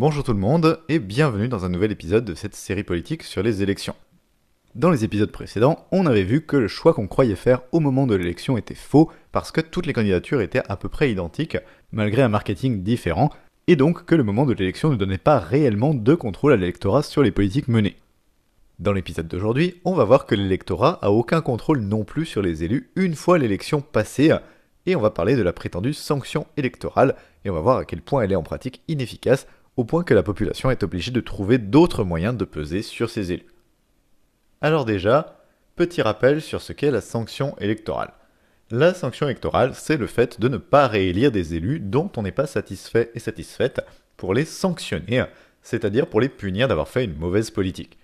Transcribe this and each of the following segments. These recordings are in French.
Bonjour tout le monde et bienvenue dans un nouvel épisode de cette série politique sur les élections. Dans les épisodes précédents, on avait vu que le choix qu'on croyait faire au moment de l'élection était faux parce que toutes les candidatures étaient à peu près identiques malgré un marketing différent et donc que le moment de l'élection ne donnait pas réellement de contrôle à l'électorat sur les politiques menées. Dans l'épisode d'aujourd'hui, on va voir que l'électorat a aucun contrôle non plus sur les élus une fois l'élection passée et on va parler de la prétendue sanction électorale et on va voir à quel point elle est en pratique inefficace au point que la population est obligée de trouver d'autres moyens de peser sur ses élus. Alors déjà, petit rappel sur ce qu'est la sanction électorale. La sanction électorale, c'est le fait de ne pas réélire des élus dont on n'est pas satisfait et satisfaite pour les sanctionner, c'est-à-dire pour les punir d'avoir fait une mauvaise politique.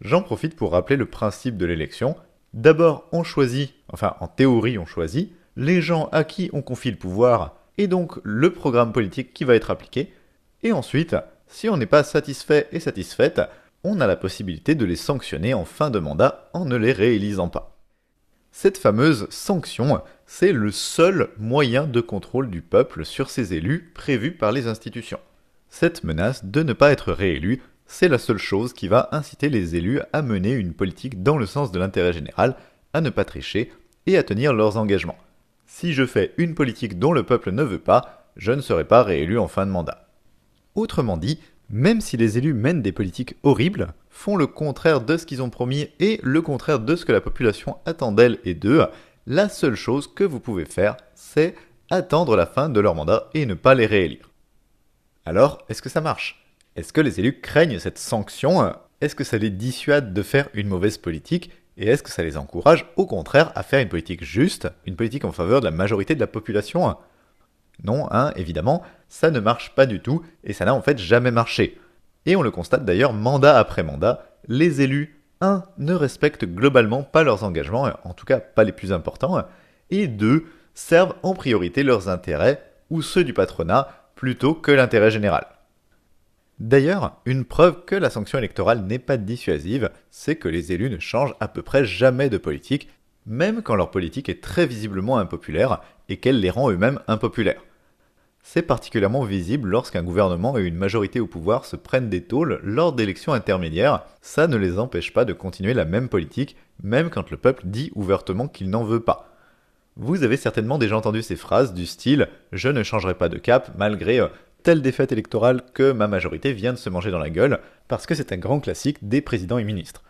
J'en profite pour rappeler le principe de l'élection. D'abord, on choisit, enfin en théorie on choisit, les gens à qui on confie le pouvoir et donc le programme politique qui va être appliqué, et ensuite, si on n'est pas satisfait et satisfaite, on a la possibilité de les sanctionner en fin de mandat en ne les réélisant pas. Cette fameuse sanction, c'est le seul moyen de contrôle du peuple sur ses élus prévu par les institutions. Cette menace de ne pas être réélu, c'est la seule chose qui va inciter les élus à mener une politique dans le sens de l'intérêt général, à ne pas tricher et à tenir leurs engagements. Si je fais une politique dont le peuple ne veut pas, je ne serai pas réélu en fin de mandat. Autrement dit, même si les élus mènent des politiques horribles, font le contraire de ce qu'ils ont promis et le contraire de ce que la population attend d'elles et d'eux, la seule chose que vous pouvez faire, c'est attendre la fin de leur mandat et ne pas les réélire. Alors, est-ce que ça marche? Est-ce que les élus craignent cette sanction? Est-ce que ça les dissuade de faire une mauvaise politique? Et est-ce que ça les encourage, au contraire, à faire une politique juste, une politique en faveur de la majorité de la population? Non, hein, évidemment, ça ne marche pas du tout, et ça n'a en fait jamais marché. Et on le constate d'ailleurs mandat après mandat, les élus, 1. ne respectent globalement pas leurs engagements, en tout cas pas les plus importants, et 2. servent en priorité leurs intérêts, ou ceux du patronat, plutôt que l'intérêt général. D'ailleurs, une preuve que la sanction électorale n'est pas dissuasive, c'est que les élus ne changent à peu près jamais de politique, même quand leur politique est très visiblement impopulaire et qu'elle les rend eux-mêmes impopulaires. C'est particulièrement visible lorsqu'un gouvernement et une majorité au pouvoir se prennent des tôles lors d'élections intermédiaires, ça ne les empêche pas de continuer la même politique, même quand le peuple dit ouvertement qu'il n'en veut pas. Vous avez certainement déjà entendu ces phrases du style ⁇ Je ne changerai pas de cap malgré euh, telle défaite électorale que ma majorité vient de se manger dans la gueule, parce que c'est un grand classique des présidents et ministres.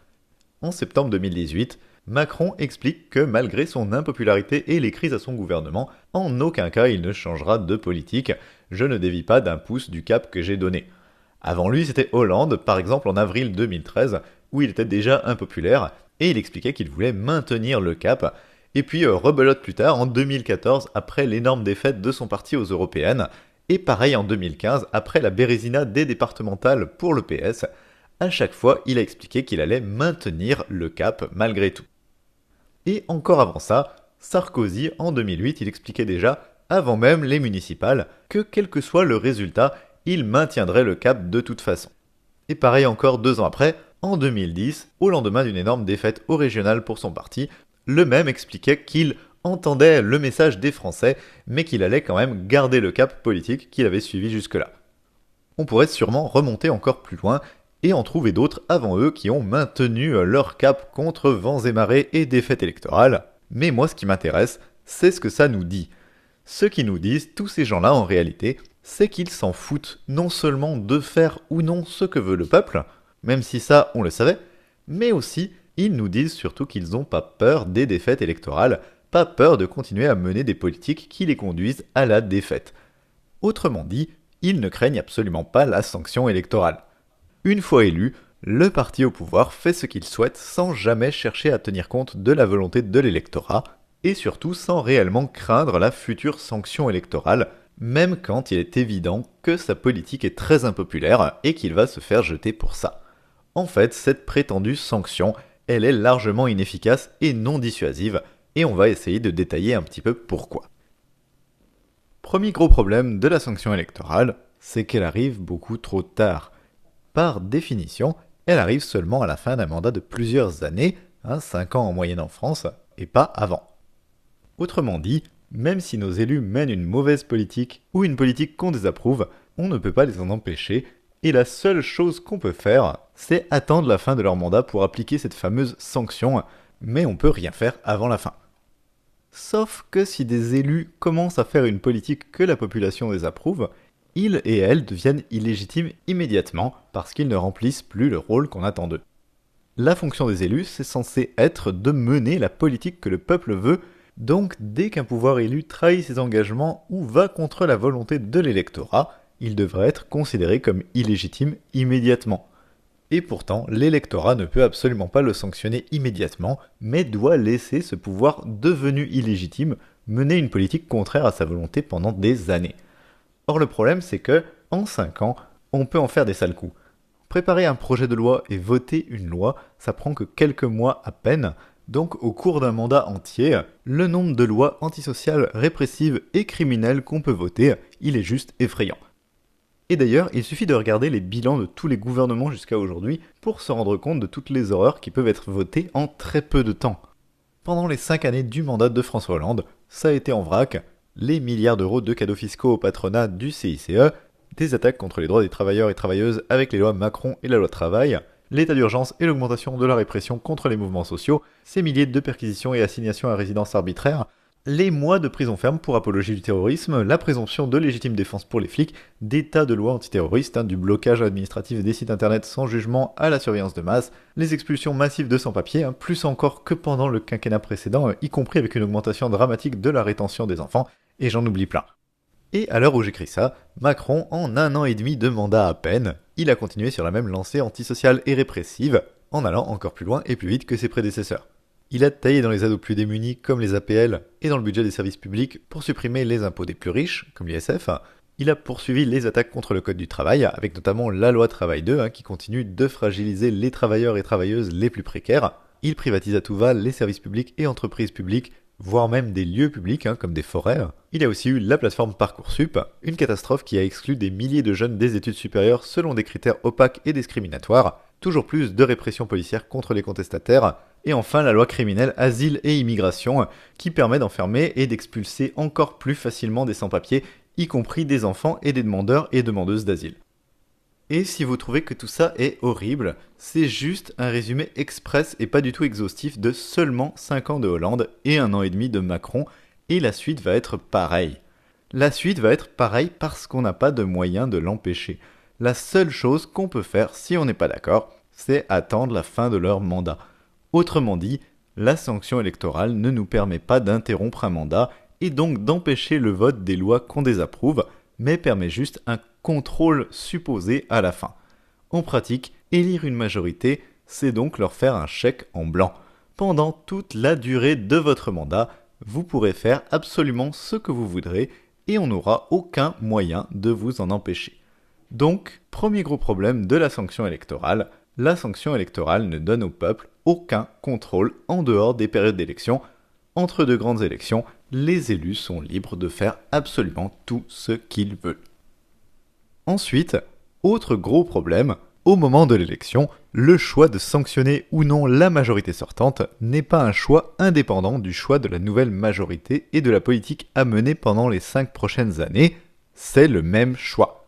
En septembre 2018, Macron explique que malgré son impopularité et les crises à son gouvernement, en aucun cas il ne changera de politique, je ne dévie pas d'un pouce du cap que j'ai donné. Avant lui, c'était Hollande, par exemple en avril 2013, où il était déjà impopulaire, et il expliquait qu'il voulait maintenir le cap, et puis euh, rebelote plus tard, en 2014, après l'énorme défaite de son parti aux européennes, et pareil en 2015, après la bérésina des départementales pour le PS, à chaque fois, il a expliqué qu'il allait maintenir le cap malgré tout. Et encore avant ça, Sarkozy, en 2008, il expliquait déjà, avant même les municipales, que quel que soit le résultat, il maintiendrait le cap de toute façon. Et pareil encore deux ans après, en 2010, au lendemain d'une énorme défaite au régional pour son parti, le même expliquait qu'il entendait le message des Français, mais qu'il allait quand même garder le cap politique qu'il avait suivi jusque-là. On pourrait sûrement remonter encore plus loin et en trouver d'autres avant eux qui ont maintenu leur cap contre vents et marées et défaites électorales. Mais moi ce qui m'intéresse, c'est ce que ça nous dit. Ce qui nous disent tous ces gens-là en réalité, c'est qu'ils s'en foutent non seulement de faire ou non ce que veut le peuple, même si ça on le savait, mais aussi ils nous disent surtout qu'ils n'ont pas peur des défaites électorales, pas peur de continuer à mener des politiques qui les conduisent à la défaite. Autrement dit, ils ne craignent absolument pas la sanction électorale. Une fois élu, le parti au pouvoir fait ce qu'il souhaite sans jamais chercher à tenir compte de la volonté de l'électorat, et surtout sans réellement craindre la future sanction électorale, même quand il est évident que sa politique est très impopulaire et qu'il va se faire jeter pour ça. En fait, cette prétendue sanction, elle est largement inefficace et non dissuasive, et on va essayer de détailler un petit peu pourquoi. Premier gros problème de la sanction électorale, c'est qu'elle arrive beaucoup trop tard par définition, elle arrive seulement à la fin d'un mandat de plusieurs années, 5 hein, ans en moyenne en France, et pas avant. Autrement dit, même si nos élus mènent une mauvaise politique ou une politique qu'on désapprouve, on ne peut pas les en empêcher, et la seule chose qu'on peut faire, c'est attendre la fin de leur mandat pour appliquer cette fameuse sanction, mais on peut rien faire avant la fin. Sauf que si des élus commencent à faire une politique que la population désapprouve, ils et elles deviennent illégitimes immédiatement parce qu'ils ne remplissent plus le rôle qu'on attend d'eux. La fonction des élus, c'est censé être de mener la politique que le peuple veut, donc dès qu'un pouvoir élu trahit ses engagements ou va contre la volonté de l'électorat, il devrait être considéré comme illégitime immédiatement. Et pourtant, l'électorat ne peut absolument pas le sanctionner immédiatement, mais doit laisser ce pouvoir devenu illégitime mener une politique contraire à sa volonté pendant des années. Or le problème c'est que, en 5 ans, on peut en faire des sales coups. Préparer un projet de loi et voter une loi, ça prend que quelques mois à peine, donc au cours d'un mandat entier, le nombre de lois antisociales, répressives et criminelles qu'on peut voter, il est juste effrayant. Et d'ailleurs, il suffit de regarder les bilans de tous les gouvernements jusqu'à aujourd'hui pour se rendre compte de toutes les horreurs qui peuvent être votées en très peu de temps. Pendant les 5 années du mandat de François Hollande, ça a été en vrac, les milliards d'euros de cadeaux fiscaux au patronat du CICE, des attaques contre les droits des travailleurs et travailleuses avec les lois Macron et la loi travail, l'état d'urgence et l'augmentation de la répression contre les mouvements sociaux, ces milliers de perquisitions et assignations à résidence arbitraire, les mois de prison ferme pour apologie du terrorisme, la présomption de légitime défense pour les flics, des tas de lois antiterroristes, hein, du blocage administratif des sites internet sans jugement à la surveillance de masse, les expulsions massives de sans-papiers, hein, plus encore que pendant le quinquennat précédent, euh, y compris avec une augmentation dramatique de la rétention des enfants, et j'en oublie plein. Et à l'heure où j'écris ça, Macron, en un an et demi de mandat à peine, il a continué sur la même lancée antisociale et répressive, en allant encore plus loin et plus vite que ses prédécesseurs. Il a taillé dans les aides aux plus démunis comme les APL et dans le budget des services publics pour supprimer les impôts des plus riches, comme l'ISF. Il a poursuivi les attaques contre le Code du travail, avec notamment la loi Travail 2, hein, qui continue de fragiliser les travailleurs et travailleuses les plus précaires. Il privatise à tout va les services publics et entreprises publiques voire même des lieux publics hein, comme des forêts. Il y a aussi eu la plateforme Parcoursup, une catastrophe qui a exclu des milliers de jeunes des études supérieures selon des critères opaques et discriminatoires, toujours plus de répression policière contre les contestataires, et enfin la loi criminelle Asile et Immigration, qui permet d'enfermer et d'expulser encore plus facilement des sans-papiers, y compris des enfants et des demandeurs et demandeuses d'asile. Et si vous trouvez que tout ça est horrible, c'est juste un résumé express et pas du tout exhaustif de seulement 5 ans de Hollande et un an et demi de Macron, et la suite va être pareille. La suite va être pareille parce qu'on n'a pas de moyen de l'empêcher. La seule chose qu'on peut faire si on n'est pas d'accord, c'est attendre la fin de leur mandat. Autrement dit, la sanction électorale ne nous permet pas d'interrompre un mandat et donc d'empêcher le vote des lois qu'on désapprouve, mais permet juste un contrôle supposé à la fin. En pratique, élire une majorité, c'est donc leur faire un chèque en blanc. Pendant toute la durée de votre mandat, vous pourrez faire absolument ce que vous voudrez et on n'aura aucun moyen de vous en empêcher. Donc, premier gros problème de la sanction électorale, la sanction électorale ne donne au peuple aucun contrôle en dehors des périodes d'élection. Entre deux grandes élections, les élus sont libres de faire absolument tout ce qu'ils veulent. Ensuite, autre gros problème, au moment de l'élection, le choix de sanctionner ou non la majorité sortante n'est pas un choix indépendant du choix de la nouvelle majorité et de la politique à mener pendant les cinq prochaines années, c'est le même choix.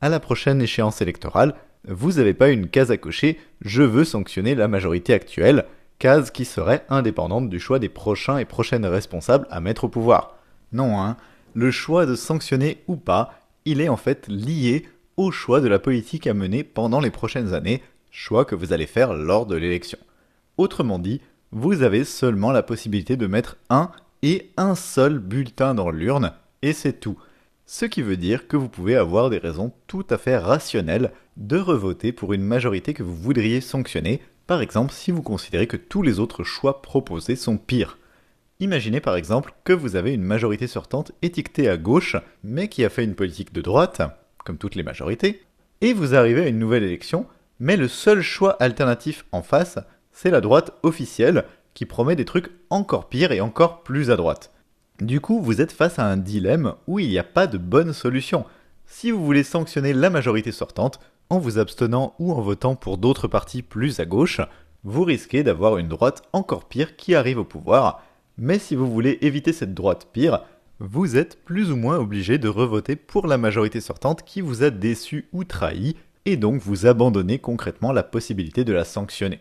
À la prochaine échéance électorale, vous n'avez pas une case à cocher Je veux sanctionner la majorité actuelle, case qui serait indépendante du choix des prochains et prochaines responsables à mettre au pouvoir. Non, hein, le choix de sanctionner ou pas il est en fait lié au choix de la politique à mener pendant les prochaines années, choix que vous allez faire lors de l'élection. Autrement dit, vous avez seulement la possibilité de mettre un et un seul bulletin dans l'urne, et c'est tout. Ce qui veut dire que vous pouvez avoir des raisons tout à fait rationnelles de revoter pour une majorité que vous voudriez sanctionner, par exemple si vous considérez que tous les autres choix proposés sont pires. Imaginez par exemple que vous avez une majorité sortante étiquetée à gauche, mais qui a fait une politique de droite, comme toutes les majorités, et vous arrivez à une nouvelle élection, mais le seul choix alternatif en face, c'est la droite officielle, qui promet des trucs encore pires et encore plus à droite. Du coup, vous êtes face à un dilemme où il n'y a pas de bonne solution. Si vous voulez sanctionner la majorité sortante, en vous abstenant ou en votant pour d'autres partis plus à gauche, vous risquez d'avoir une droite encore pire qui arrive au pouvoir, mais si vous voulez éviter cette droite pire, vous êtes plus ou moins obligé de revoter pour la majorité sortante qui vous a déçu ou trahi, et donc vous abandonnez concrètement la possibilité de la sanctionner.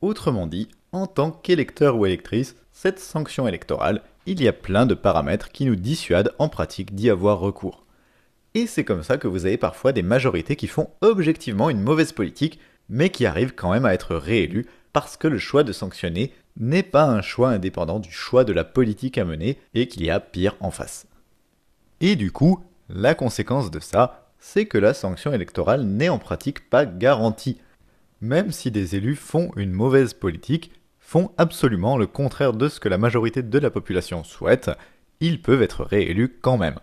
Autrement dit, en tant qu'électeur ou électrice, cette sanction électorale, il y a plein de paramètres qui nous dissuadent en pratique d'y avoir recours. Et c'est comme ça que vous avez parfois des majorités qui font objectivement une mauvaise politique, mais qui arrivent quand même à être réélues parce que le choix de sanctionner n'est pas un choix indépendant du choix de la politique à mener et qu'il y a pire en face. Et du coup, la conséquence de ça, c'est que la sanction électorale n'est en pratique pas garantie. Même si des élus font une mauvaise politique, font absolument le contraire de ce que la majorité de la population souhaite, ils peuvent être réélus quand même.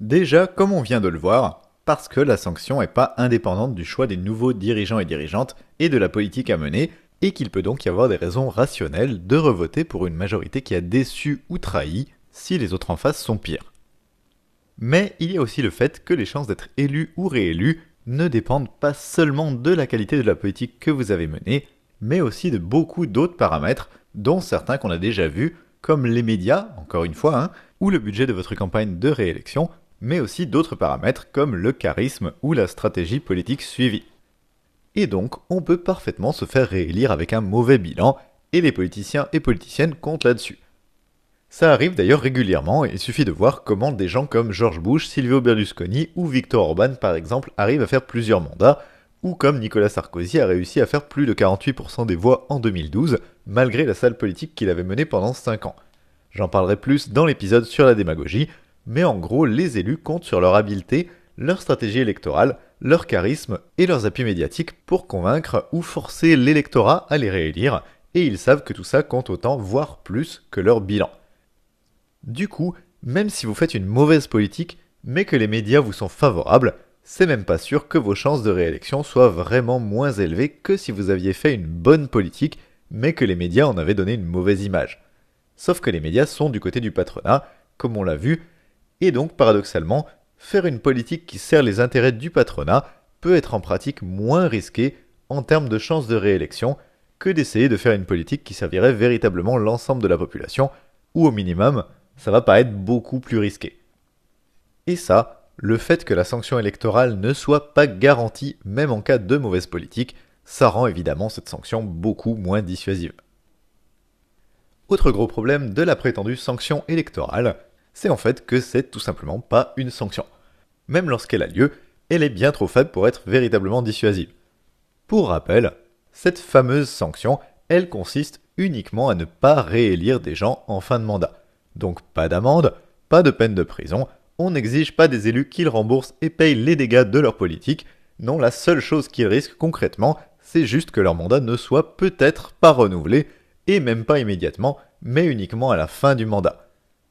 Déjà, comme on vient de le voir, parce que la sanction n'est pas indépendante du choix des nouveaux dirigeants et dirigeantes et de la politique à mener, et qu'il peut donc y avoir des raisons rationnelles de revoter pour une majorité qui a déçu ou trahi si les autres en face sont pires. Mais il y a aussi le fait que les chances d'être élu ou réélu ne dépendent pas seulement de la qualité de la politique que vous avez menée, mais aussi de beaucoup d'autres paramètres, dont certains qu'on a déjà vus, comme les médias, encore une fois, hein, ou le budget de votre campagne de réélection, mais aussi d'autres paramètres comme le charisme ou la stratégie politique suivie. Et donc, on peut parfaitement se faire réélire avec un mauvais bilan, et les politiciens et politiciennes comptent là-dessus. Ça arrive d'ailleurs régulièrement, et il suffit de voir comment des gens comme George Bush, Silvio Berlusconi ou Victor Orban par exemple arrivent à faire plusieurs mandats, ou comme Nicolas Sarkozy a réussi à faire plus de 48% des voix en 2012, malgré la sale politique qu'il avait menée pendant 5 ans. J'en parlerai plus dans l'épisode sur la démagogie, mais en gros, les élus comptent sur leur habileté, leur stratégie électorale, leur charisme et leurs appuis médiatiques pour convaincre ou forcer l'électorat à les réélire, et ils savent que tout ça compte autant, voire plus, que leur bilan. Du coup, même si vous faites une mauvaise politique, mais que les médias vous sont favorables, c'est même pas sûr que vos chances de réélection soient vraiment moins élevées que si vous aviez fait une bonne politique, mais que les médias en avaient donné une mauvaise image. Sauf que les médias sont du côté du patronat, comme on l'a vu, et donc paradoxalement, faire une politique qui sert les intérêts du patronat peut être en pratique moins risqué en termes de chances de réélection que d'essayer de faire une politique qui servirait véritablement l'ensemble de la population, ou au minimum, ça va pas être beaucoup plus risqué. Et ça, le fait que la sanction électorale ne soit pas garantie même en cas de mauvaise politique, ça rend évidemment cette sanction beaucoup moins dissuasive. Autre gros problème de la prétendue sanction électorale, c'est en fait que c'est tout simplement pas une sanction. Même lorsqu'elle a lieu, elle est bien trop faible pour être véritablement dissuasive. Pour rappel, cette fameuse sanction, elle consiste uniquement à ne pas réélire des gens en fin de mandat. Donc pas d'amende, pas de peine de prison, on n'exige pas des élus qu'ils remboursent et payent les dégâts de leur politique. Non, la seule chose qu'ils risquent concrètement, c'est juste que leur mandat ne soit peut-être pas renouvelé, et même pas immédiatement, mais uniquement à la fin du mandat.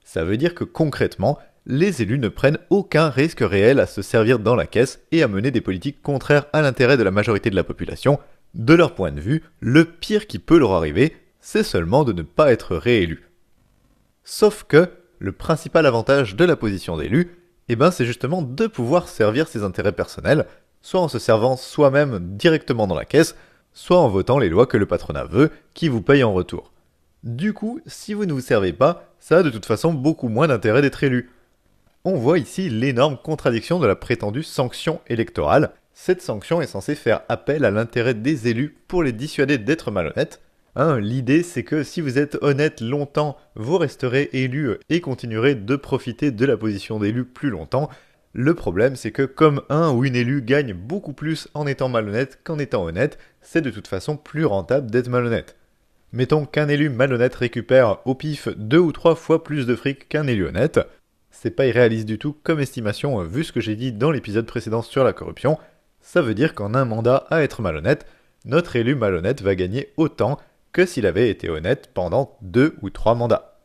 Ça veut dire que concrètement, les élus ne prennent aucun risque réel à se servir dans la caisse et à mener des politiques contraires à l'intérêt de la majorité de la population. De leur point de vue, le pire qui peut leur arriver, c'est seulement de ne pas être réélu. Sauf que le principal avantage de la position d'élu, eh ben, c'est justement de pouvoir servir ses intérêts personnels, soit en se servant soi-même directement dans la caisse, soit en votant les lois que le patronat veut, qui vous paye en retour. Du coup, si vous ne vous servez pas, ça a de toute façon beaucoup moins d'intérêt d'être élu. On voit ici l'énorme contradiction de la prétendue sanction électorale. Cette sanction est censée faire appel à l'intérêt des élus pour les dissuader d'être malhonnêtes. Hein, L'idée c'est que si vous êtes honnête longtemps, vous resterez élu et continuerez de profiter de la position d'élu plus longtemps. Le problème c'est que comme un ou une élue gagne beaucoup plus en étant malhonnête qu'en étant honnête, c'est de toute façon plus rentable d'être malhonnête. Mettons qu'un élu malhonnête récupère au pif deux ou trois fois plus de fric qu'un élu honnête. C'est pas irréaliste du tout comme estimation vu ce que j'ai dit dans l'épisode précédent sur la corruption. Ça veut dire qu'en un mandat à être malhonnête, notre élu malhonnête va gagner autant que s'il avait été honnête pendant deux ou trois mandats.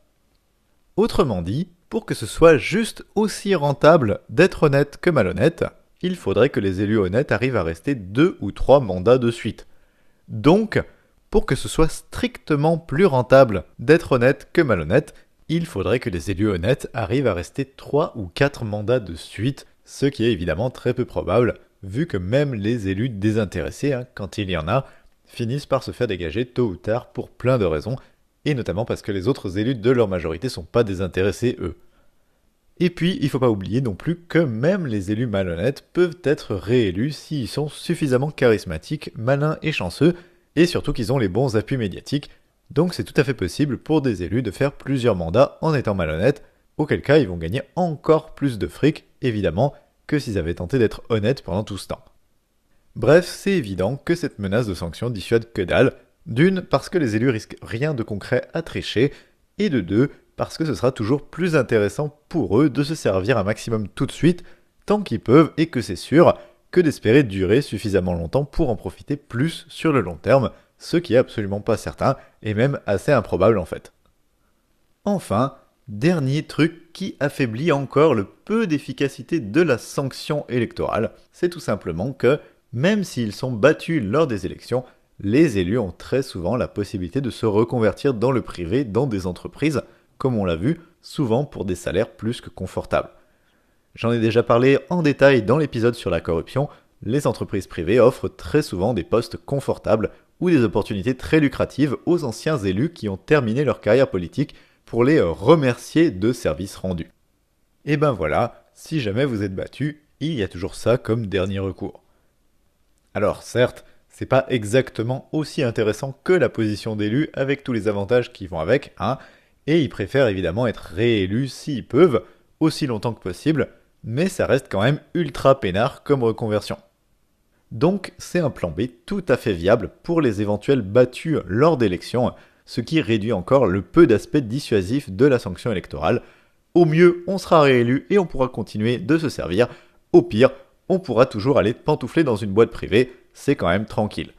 Autrement dit, pour que ce soit juste aussi rentable d'être honnête que malhonnête, il faudrait que les élus honnêtes arrivent à rester deux ou trois mandats de suite. Donc, pour que ce soit strictement plus rentable d'être honnête que malhonnête, il faudrait que les élus honnêtes arrivent à rester 3 ou 4 mandats de suite, ce qui est évidemment très peu probable, vu que même les élus désintéressés, hein, quand il y en a, finissent par se faire dégager tôt ou tard pour plein de raisons, et notamment parce que les autres élus de leur majorité sont pas désintéressés eux. Et puis, il faut pas oublier non plus que même les élus malhonnêtes peuvent être réélus s'ils sont suffisamment charismatiques, malins et chanceux, et surtout qu'ils ont les bons appuis médiatiques. Donc c'est tout à fait possible pour des élus de faire plusieurs mandats en étant malhonnêtes, auquel cas ils vont gagner encore plus de fric, évidemment, que s'ils avaient tenté d'être honnêtes pendant tout ce temps. Bref, c'est évident que cette menace de sanction dissuade que dalle, d'une parce que les élus risquent rien de concret à tricher, et de deux parce que ce sera toujours plus intéressant pour eux de se servir un maximum tout de suite, tant qu'ils peuvent, et que c'est sûr, que d'espérer durer suffisamment longtemps pour en profiter plus sur le long terme, ce qui est absolument pas certain, et même assez improbable en fait. Enfin, dernier truc qui affaiblit encore le peu d'efficacité de la sanction électorale, c'est tout simplement que, même s'ils sont battus lors des élections, les élus ont très souvent la possibilité de se reconvertir dans le privé, dans des entreprises, comme on l'a vu, souvent pour des salaires plus que confortables. J'en ai déjà parlé en détail dans l'épisode sur la corruption, les entreprises privées offrent très souvent des postes confortables ou des opportunités très lucratives aux anciens élus qui ont terminé leur carrière politique pour les remercier de services rendus. Et ben voilà, si jamais vous êtes battu, il y a toujours ça comme dernier recours. Alors certes, c'est pas exactement aussi intéressant que la position d'élu avec tous les avantages qui vont avec, hein, et ils préfèrent évidemment être réélus s'ils peuvent, aussi longtemps que possible, mais ça reste quand même ultra peinard comme reconversion. Donc c'est un plan B tout à fait viable pour les éventuels battus lors d'élections, ce qui réduit encore le peu d'aspect dissuasif de la sanction électorale. Au mieux, on sera réélu et on pourra continuer de se servir. Au pire, on pourra toujours aller pantoufler dans une boîte privée, c'est quand même tranquille.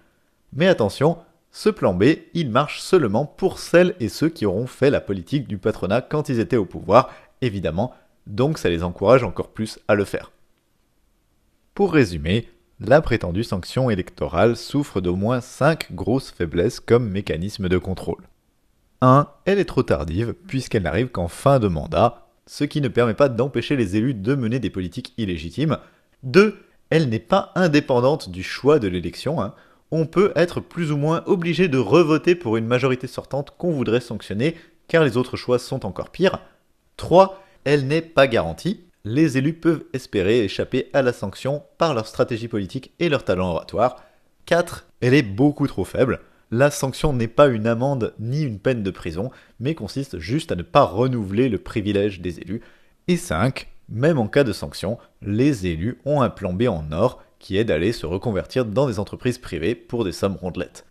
Mais attention, ce plan B, il marche seulement pour celles et ceux qui auront fait la politique du patronat quand ils étaient au pouvoir, évidemment, donc ça les encourage encore plus à le faire. Pour résumer, la prétendue sanction électorale souffre d'au moins 5 grosses faiblesses comme mécanisme de contrôle. 1. Elle est trop tardive puisqu'elle n'arrive qu'en fin de mandat, ce qui ne permet pas d'empêcher les élus de mener des politiques illégitimes. 2. Elle n'est pas indépendante du choix de l'élection. Hein on peut être plus ou moins obligé de revoter pour une majorité sortante qu'on voudrait sanctionner, car les autres choix sont encore pires. 3. Elle n'est pas garantie. Les élus peuvent espérer échapper à la sanction par leur stratégie politique et leur talent oratoire. 4. Elle est beaucoup trop faible. La sanction n'est pas une amende ni une peine de prison, mais consiste juste à ne pas renouveler le privilège des élus. Et 5. Même en cas de sanction, les élus ont un plan B en or qui est d'aller se reconvertir dans des entreprises privées pour des sommes rondelettes.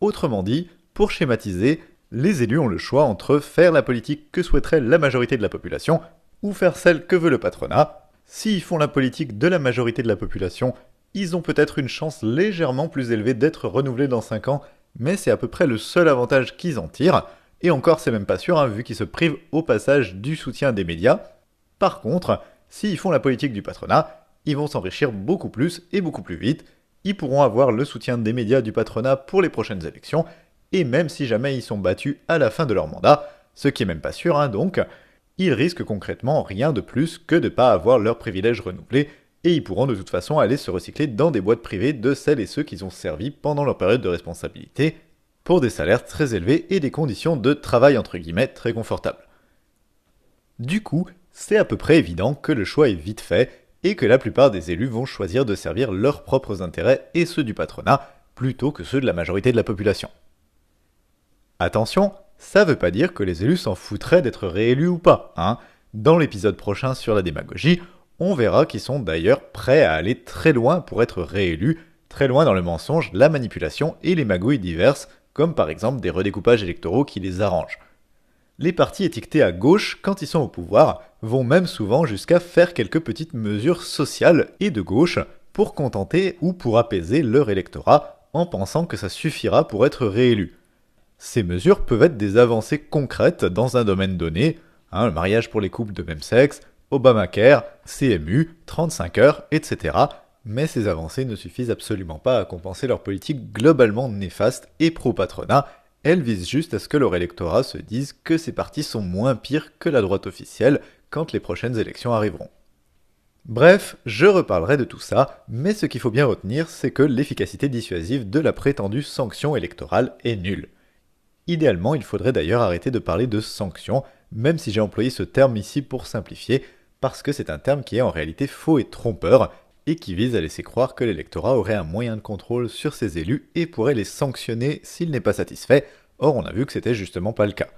Autrement dit, pour schématiser, les élus ont le choix entre faire la politique que souhaiterait la majorité de la population ou faire celle que veut le patronat. S'ils font la politique de la majorité de la population, ils ont peut-être une chance légèrement plus élevée d'être renouvelés dans 5 ans, mais c'est à peu près le seul avantage qu'ils en tirent, et encore c'est même pas sûr, hein, vu qu'ils se privent au passage du soutien des médias. Par contre, s'ils font la politique du patronat, ils vont s'enrichir beaucoup plus et beaucoup plus vite. Ils pourront avoir le soutien des médias du patronat pour les prochaines élections, et même si jamais ils sont battus à la fin de leur mandat, ce qui est même pas sûr, hein, donc, ils risquent concrètement rien de plus que de ne pas avoir leurs privilèges renouvelés, et ils pourront de toute façon aller se recycler dans des boîtes privées de celles et ceux qu'ils ont servi pendant leur période de responsabilité, pour des salaires très élevés et des conditions de travail entre guillemets très confortables. Du coup, c'est à peu près évident que le choix est vite fait, et que la plupart des élus vont choisir de servir leurs propres intérêts et ceux du patronat plutôt que ceux de la majorité de la population. Attention, ça veut pas dire que les élus s'en foutraient d'être réélus ou pas, hein. Dans l'épisode prochain sur la démagogie, on verra qu'ils sont d'ailleurs prêts à aller très loin pour être réélus, très loin dans le mensonge, la manipulation et les magouilles diverses, comme par exemple des redécoupages électoraux qui les arrangent les partis étiquetés à gauche, quand ils sont au pouvoir, vont même souvent jusqu'à faire quelques petites mesures sociales et de gauche pour contenter ou pour apaiser leur électorat en pensant que ça suffira pour être réélu. Ces mesures peuvent être des avancées concrètes dans un domaine donné, hein, le mariage pour les couples de même sexe, Obamacare, CMU, 35 heures, etc. Mais ces avancées ne suffisent absolument pas à compenser leur politique globalement néfaste et pro-patronat elle vise juste à ce que leur électorat se dise que ces partis sont moins pires que la droite officielle quand les prochaines élections arriveront. Bref, je reparlerai de tout ça, mais ce qu'il faut bien retenir, c'est que l'efficacité dissuasive de la prétendue sanction électorale est nulle. Idéalement, il faudrait d'ailleurs arrêter de parler de sanctions, même si j'ai employé ce terme ici pour simplifier, parce que c'est un terme qui est en réalité faux et trompeur, et qui vise à laisser croire que l'électorat aurait un moyen de contrôle sur ses élus et pourrait les sanctionner s'il n'est pas satisfait, or on a vu que c'était justement pas le cas.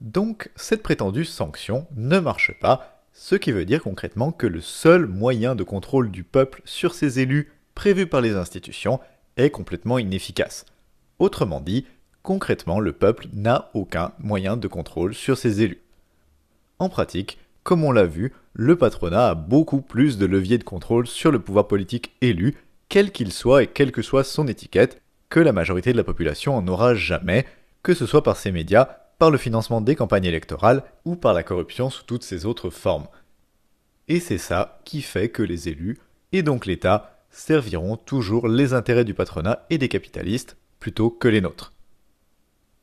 Donc cette prétendue sanction ne marche pas, ce qui veut dire concrètement que le seul moyen de contrôle du peuple sur ses élus prévu par les institutions est complètement inefficace. Autrement dit, concrètement, le peuple n'a aucun moyen de contrôle sur ses élus. En pratique, comme on l'a vu, le patronat a beaucoup plus de leviers de contrôle sur le pouvoir politique élu, quel qu'il soit et quelle que soit son étiquette, que la majorité de la population en aura jamais, que ce soit par ses médias, par le financement des campagnes électorales ou par la corruption sous toutes ses autres formes. Et c'est ça qui fait que les élus, et donc l'État, serviront toujours les intérêts du patronat et des capitalistes plutôt que les nôtres.